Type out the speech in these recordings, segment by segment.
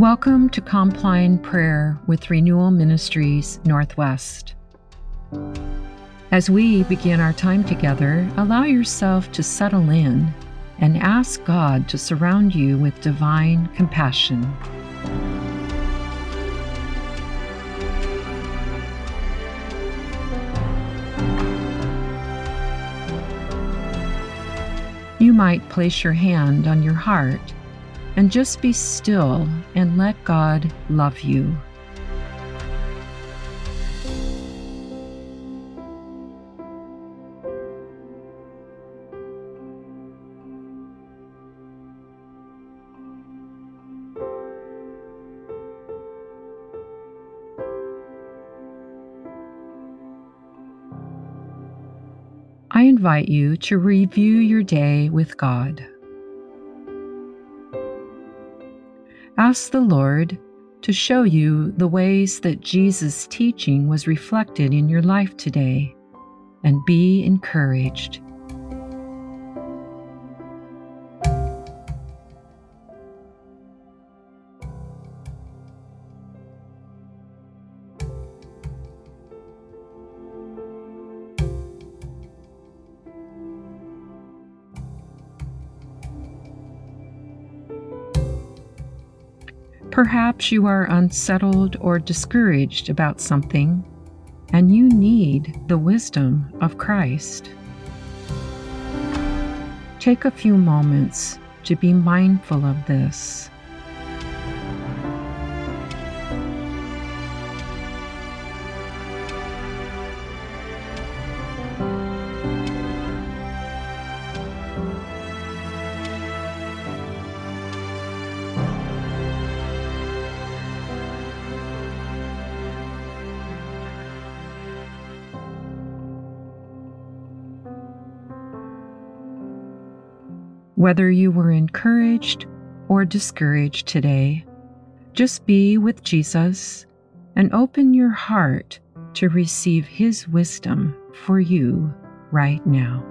Welcome to Compline Prayer with Renewal Ministries Northwest. As we begin our time together, allow yourself to settle in and ask God to surround you with divine compassion. You might place your hand on your heart and just be still and let God love you. I invite you to review your day with God. Ask the Lord to show you the ways that Jesus' teaching was reflected in your life today and be encouraged. Perhaps you are unsettled or discouraged about something, and you need the wisdom of Christ. Take a few moments to be mindful of this. Whether you were encouraged or discouraged today, just be with Jesus and open your heart to receive His wisdom for you right now.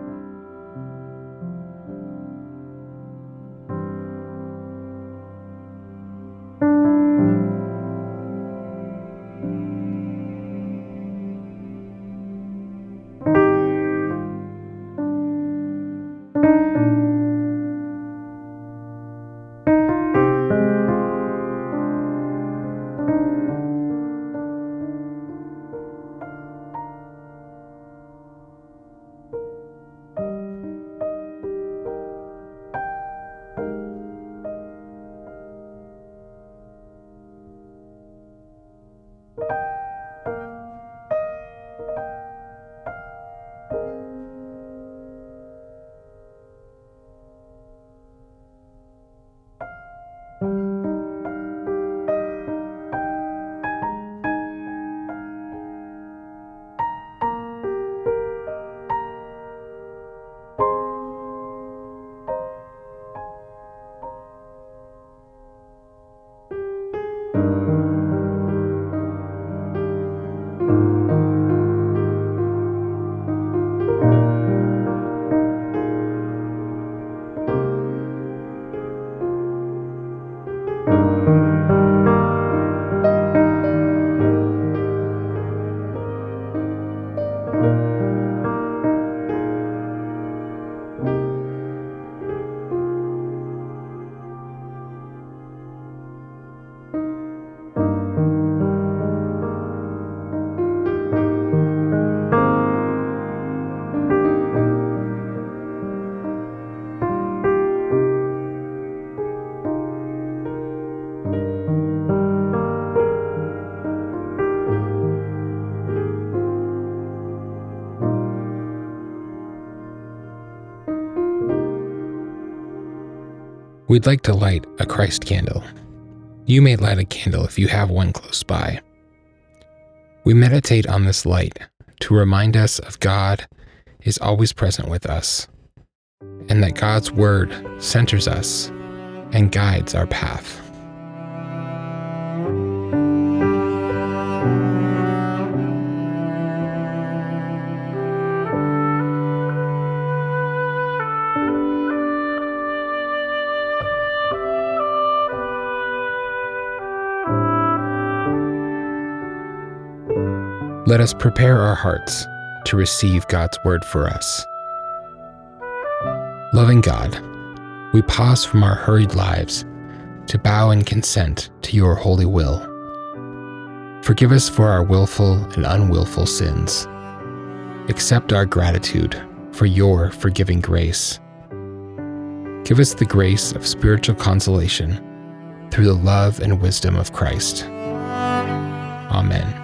We'd like to light a Christ candle. You may light a candle if you have one close by. We meditate on this light to remind us of God is always present with us, and that God's Word centers us and guides our path. Let us prepare our hearts to receive God's word for us. Loving God, we pause from our hurried lives to bow in consent to your holy will. Forgive us for our willful and unwillful sins. Accept our gratitude for your forgiving grace. Give us the grace of spiritual consolation through the love and wisdom of Christ. Amen.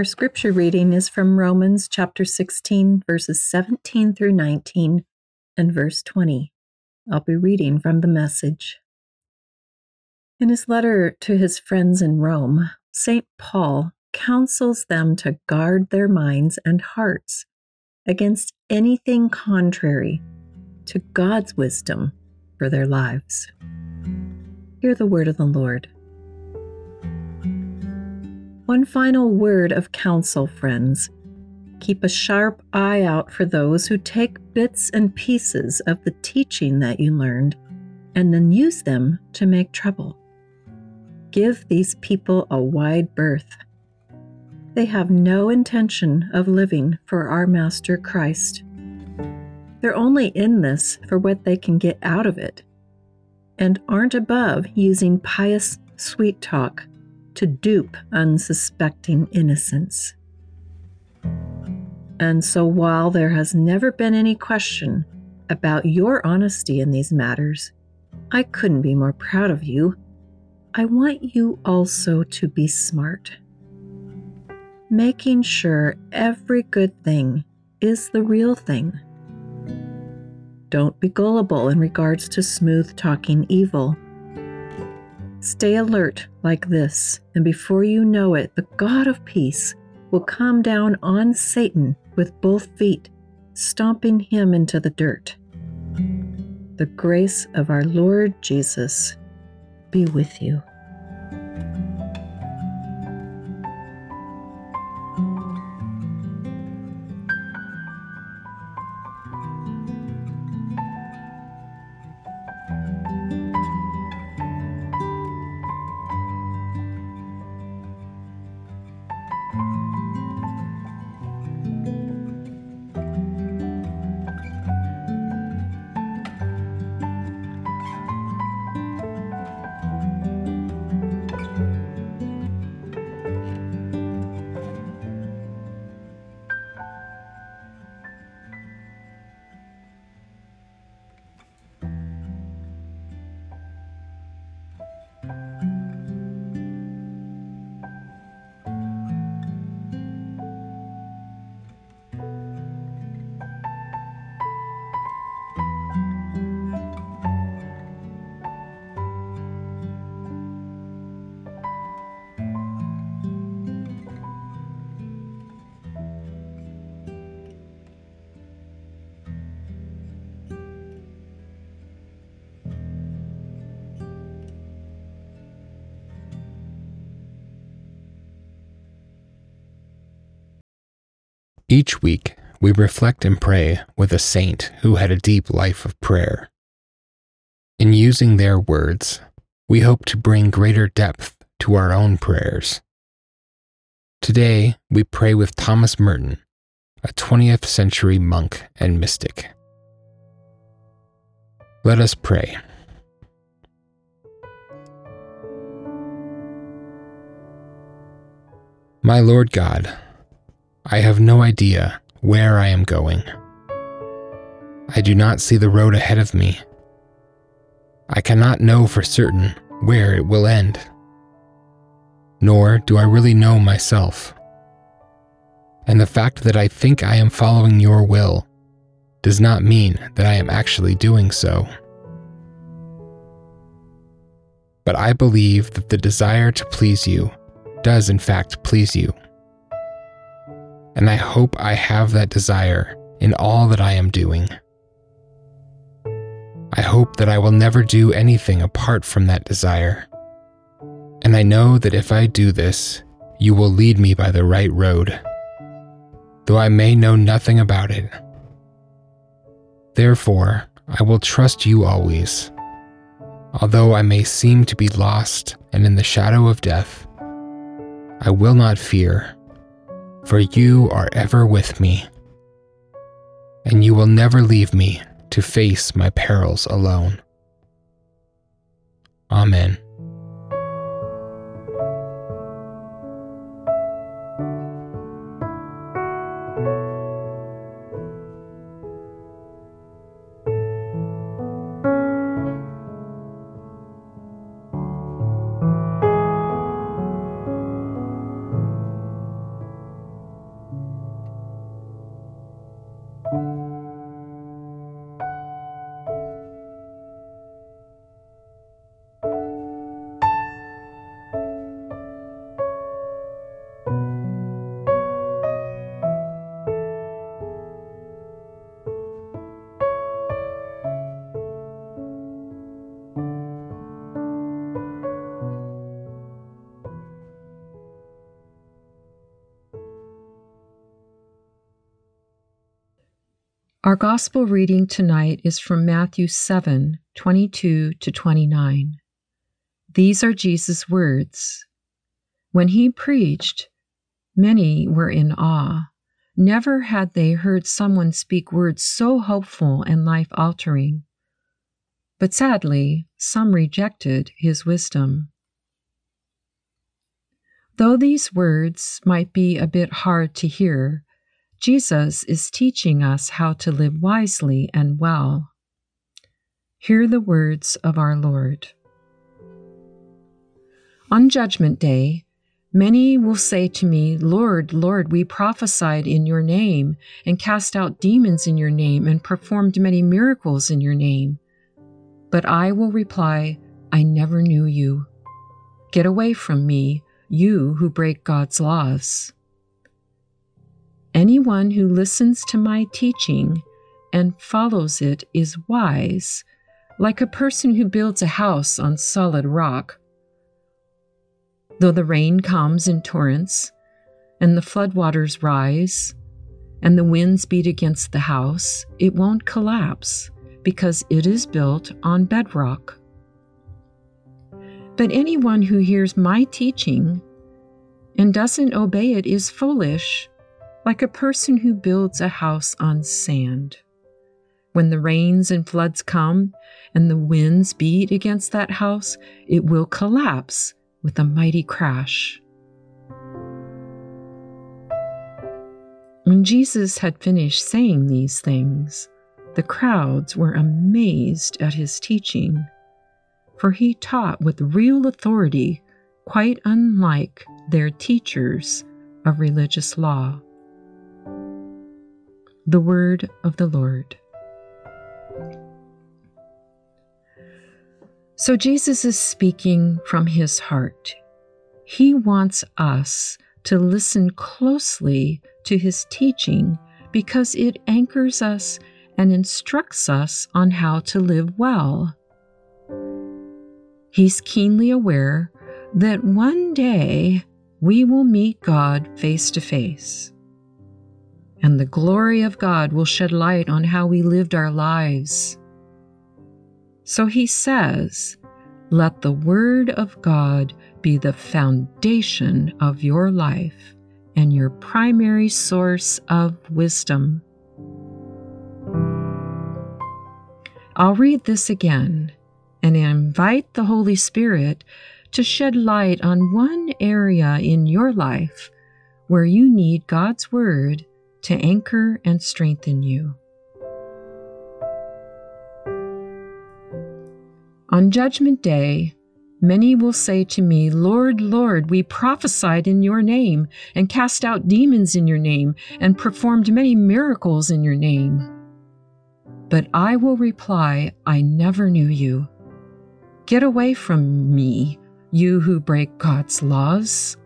Our scripture reading is from Romans chapter 16, verses 17 through 19, and verse 20. I'll be reading from the message. In his letter to his friends in Rome, St. Paul counsels them to guard their minds and hearts against anything contrary to God's wisdom for their lives. Hear the word of the Lord. One final word of counsel, friends. Keep a sharp eye out for those who take bits and pieces of the teaching that you learned and then use them to make trouble. Give these people a wide berth. They have no intention of living for our Master Christ. They're only in this for what they can get out of it and aren't above using pious sweet talk to dupe unsuspecting innocence. And so, while there has never been any question about your honesty in these matters, I couldn't be more proud of you. I want you also to be smart, making sure every good thing is the real thing. Don't be gullible in regards to smooth talking evil Stay alert like this, and before you know it, the God of peace will come down on Satan with both feet, stomping him into the dirt. The grace of our Lord Jesus be with you. Each week, we reflect and pray with a saint who had a deep life of prayer. In using their words, we hope to bring greater depth to our own prayers. Today, we pray with Thomas Merton, a 20th century monk and mystic. Let us pray. My Lord God, I have no idea where I am going. I do not see the road ahead of me. I cannot know for certain where it will end. Nor do I really know myself. And the fact that I think I am following your will does not mean that I am actually doing so. But I believe that the desire to please you does in fact please you. And I hope I have that desire in all that I am doing. I hope that I will never do anything apart from that desire. And I know that if I do this, you will lead me by the right road, though I may know nothing about it. Therefore, I will trust you always. Although I may seem to be lost and in the shadow of death, I will not fear, for you are ever with me, and you will never leave me to face my perils alone. Amen. Our gospel reading tonight is from Matthew 7 22 to 29. These are Jesus' words. When he preached, many were in awe. Never had they heard someone speak words so hopeful and life altering. But sadly, some rejected his wisdom. Though these words might be a bit hard to hear, Jesus is teaching us how to live wisely and well. Hear the words of our Lord. On Judgment Day, many will say to me, Lord, Lord, we prophesied in your name, and cast out demons in your name, and performed many miracles in your name. But I will reply, I never knew you. Get away from me, you who break God's laws. Anyone who listens to my teaching and follows it is wise, like a person who builds a house on solid rock. Though the rain comes in torrents, and the floodwaters rise, and the winds beat against the house, it won't collapse because it is built on bedrock. But anyone who hears my teaching and doesn't obey it is foolish like a person who builds a house on sand. When the rains and floods come and the winds beat against that house, it will collapse with a mighty crash. When Jesus had finished saying these things, the crowds were amazed at his teaching, for he taught with real authority, quite unlike their teachers of religious law. The word of the Lord. So Jesus is speaking from his heart. He wants us to listen closely to his teaching because it anchors us and instructs us on how to live well. He's keenly aware that one day we will meet God face to face. And the glory of God will shed light on how we lived our lives. So he says, Let the Word of God be the foundation of your life and your primary source of wisdom. I'll read this again and invite the Holy Spirit to shed light on one area in your life where you need God's Word to anchor and strengthen you. On Judgment Day, many will say to me, Lord, Lord, we prophesied in your name, and cast out demons in your name, and performed many miracles in your name. But I will reply, I never knew you. Get away from me, you who break God's laws.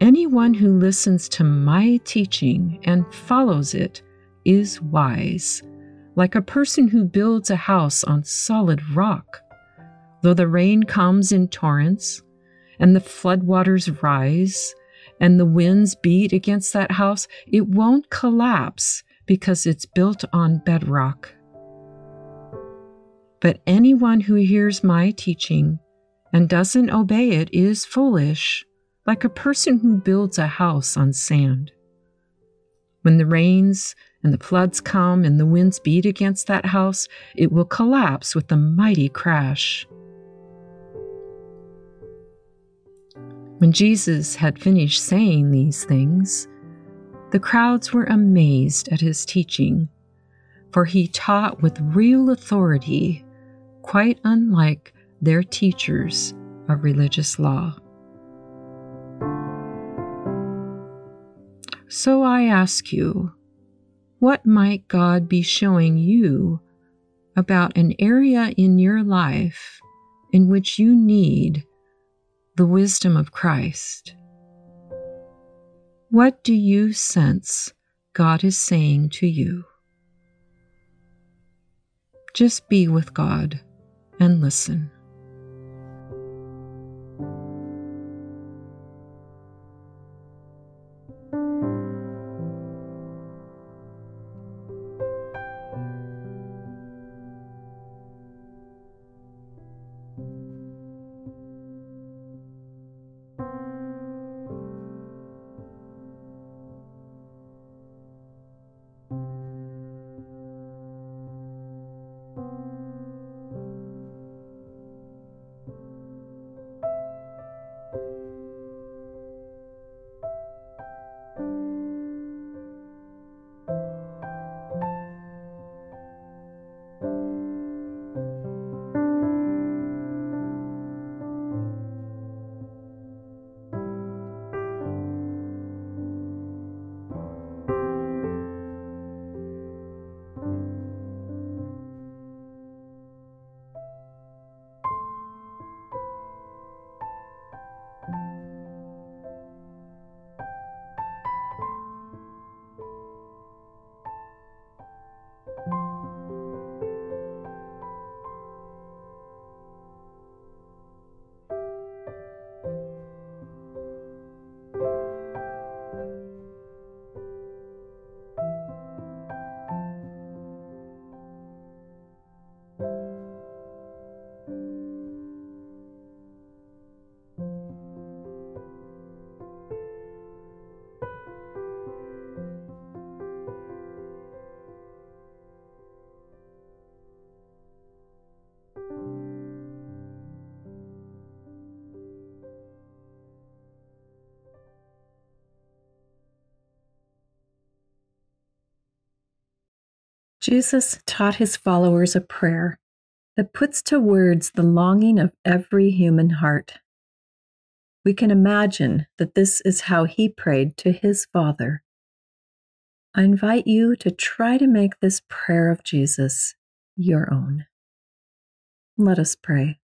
Anyone who listens to my teaching and follows it is wise, like a person who builds a house on solid rock. Though the rain comes in torrents, and the floodwaters rise, and the winds beat against that house, it won't collapse because it's built on bedrock. But anyone who hears my teaching and doesn't obey it is foolish like a person who builds a house on sand. When the rains and the floods come and the winds beat against that house, it will collapse with a mighty crash. When Jesus had finished saying these things, the crowds were amazed at his teaching, for he taught with real authority, quite unlike their teachers of religious law. So I ask you, what might God be showing you about an area in your life in which you need the wisdom of Christ? What do you sense God is saying to you? Just be with God and listen. Jesus taught his followers a prayer that puts to words the longing of every human heart. We can imagine that this is how he prayed to his Father. I invite you to try to make this prayer of Jesus your own. Let us pray.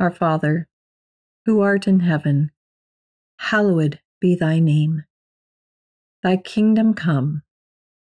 Our Father, who art in heaven, hallowed be thy name. Thy kingdom come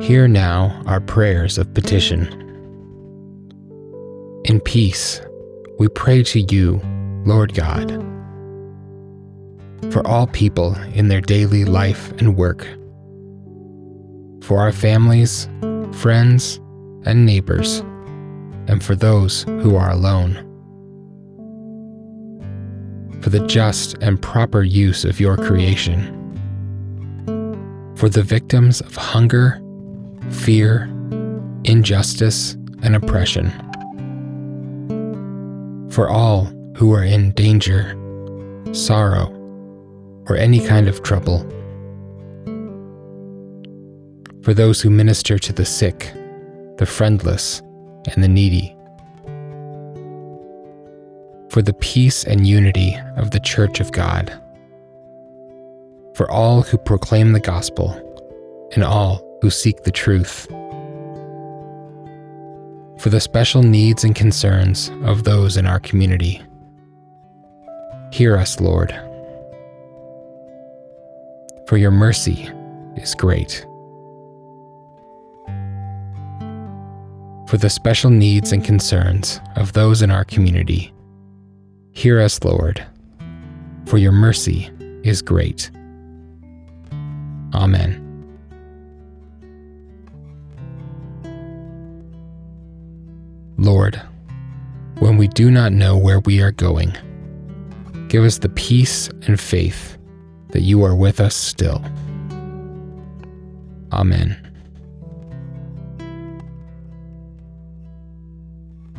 Hear now our prayers of petition. In peace, we pray to you, Lord God, for all people in their daily life and work, for our families, friends, and neighbors, and for those who are alone, for the just and proper use of your creation, for the victims of hunger fear, injustice, and oppression. For all who are in danger, sorrow, or any kind of trouble. For those who minister to the sick, the friendless, and the needy. For the peace and unity of the Church of God. For all who proclaim the gospel, and all who seek the truth. For the special needs and concerns of those in our community. Hear us, Lord. For your mercy is great. For the special needs and concerns of those in our community. Hear us, Lord. For your mercy is great. Amen. Lord, when we do not know where we are going, give us the peace and faith that you are with us still. Amen.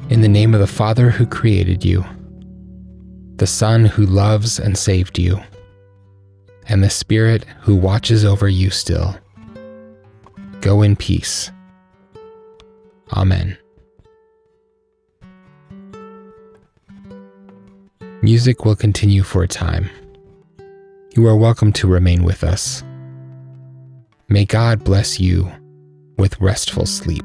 In the name of the Father who created you, the Son who loves and saved you, and the Spirit who watches over you still, go in peace. Amen. Music will continue for a time. You are welcome to remain with us. May God bless you with restful sleep.